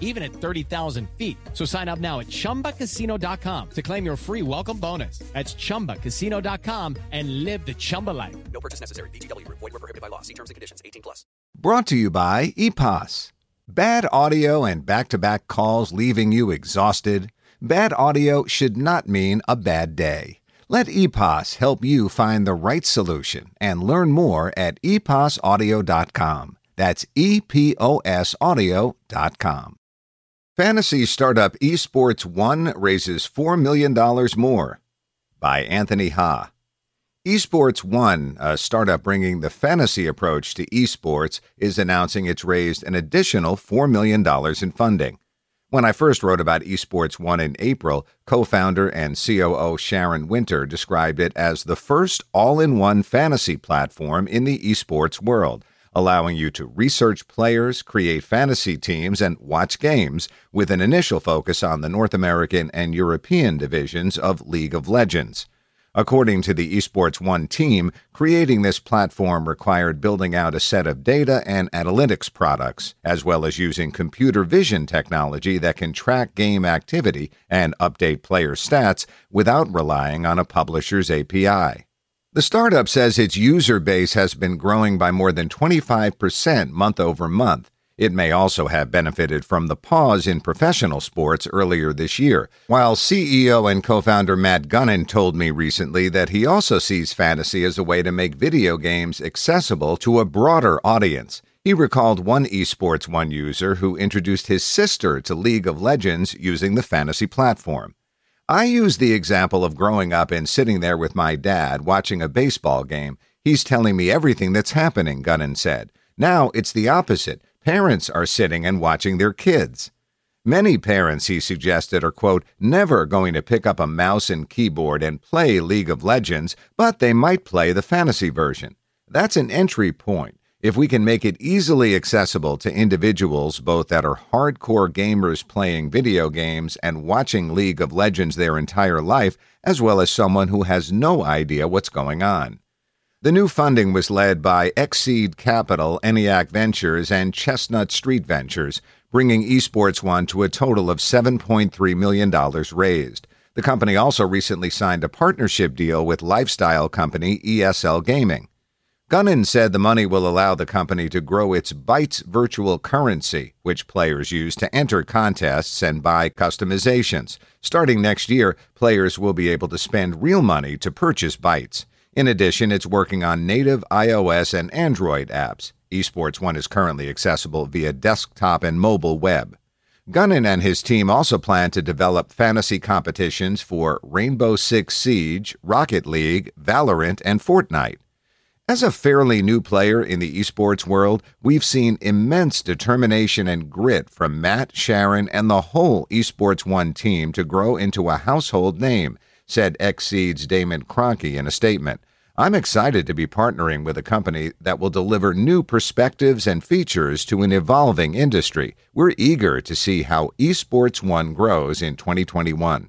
even at 30,000 feet. So sign up now at chumbacasino.com to claim your free welcome bonus. That's chumbacasino.com and live the Chumba life. No purchase necessary. VGW Group. Void were prohibited by law. See terms and conditions. 18 plus. Brought to you by EPOS. Bad audio and back to back calls leaving you exhausted? Bad audio should not mean a bad day. Let EPOS help you find the right solution and learn more at eposaudio.com. That's E P O S audio.com. Fantasy startup Esports One raises $4 million more. By Anthony Ha. Esports One, a startup bringing the fantasy approach to esports, is announcing it's raised an additional $4 million in funding. When I first wrote about Esports One in April, co founder and COO Sharon Winter described it as the first all in one fantasy platform in the esports world, allowing you to research players, create fantasy teams, and watch games, with an initial focus on the North American and European divisions of League of Legends. According to the Esports One team, creating this platform required building out a set of data and analytics products, as well as using computer vision technology that can track game activity and update player stats without relying on a publisher's API. The startup says its user base has been growing by more than 25% month over month. It may also have benefited from the pause in professional sports earlier this year, while CEO and co founder Matt Gunnin told me recently that he also sees fantasy as a way to make video games accessible to a broader audience. He recalled one Esports One user who introduced his sister to League of Legends using the fantasy platform. I use the example of growing up and sitting there with my dad watching a baseball game. He's telling me everything that's happening, Gunnin said. Now it's the opposite. Parents are sitting and watching their kids. Many parents, he suggested, are, quote, never going to pick up a mouse and keyboard and play League of Legends, but they might play the fantasy version. That's an entry point. If we can make it easily accessible to individuals both that are hardcore gamers playing video games and watching League of Legends their entire life, as well as someone who has no idea what's going on. The new funding was led by Exceed Capital, ENIAC Ventures, and Chestnut Street Ventures, bringing Esports One to a total of $7.3 million raised. The company also recently signed a partnership deal with lifestyle company ESL Gaming. Gunnin said the money will allow the company to grow its Bytes virtual currency, which players use to enter contests and buy customizations. Starting next year, players will be able to spend real money to purchase Bytes. In addition, it's working on native iOS and Android apps. Esports One is currently accessible via desktop and mobile web. Gunnin and his team also plan to develop fantasy competitions for Rainbow Six Siege, Rocket League, Valorant, and Fortnite. As a fairly new player in the esports world, we've seen immense determination and grit from Matt, Sharon, and the whole Esports One team to grow into a household name, said Exceed's Damon Cronky in a statement. I'm excited to be partnering with a company that will deliver new perspectives and features to an evolving industry. We're eager to see how Esports One grows in 2021.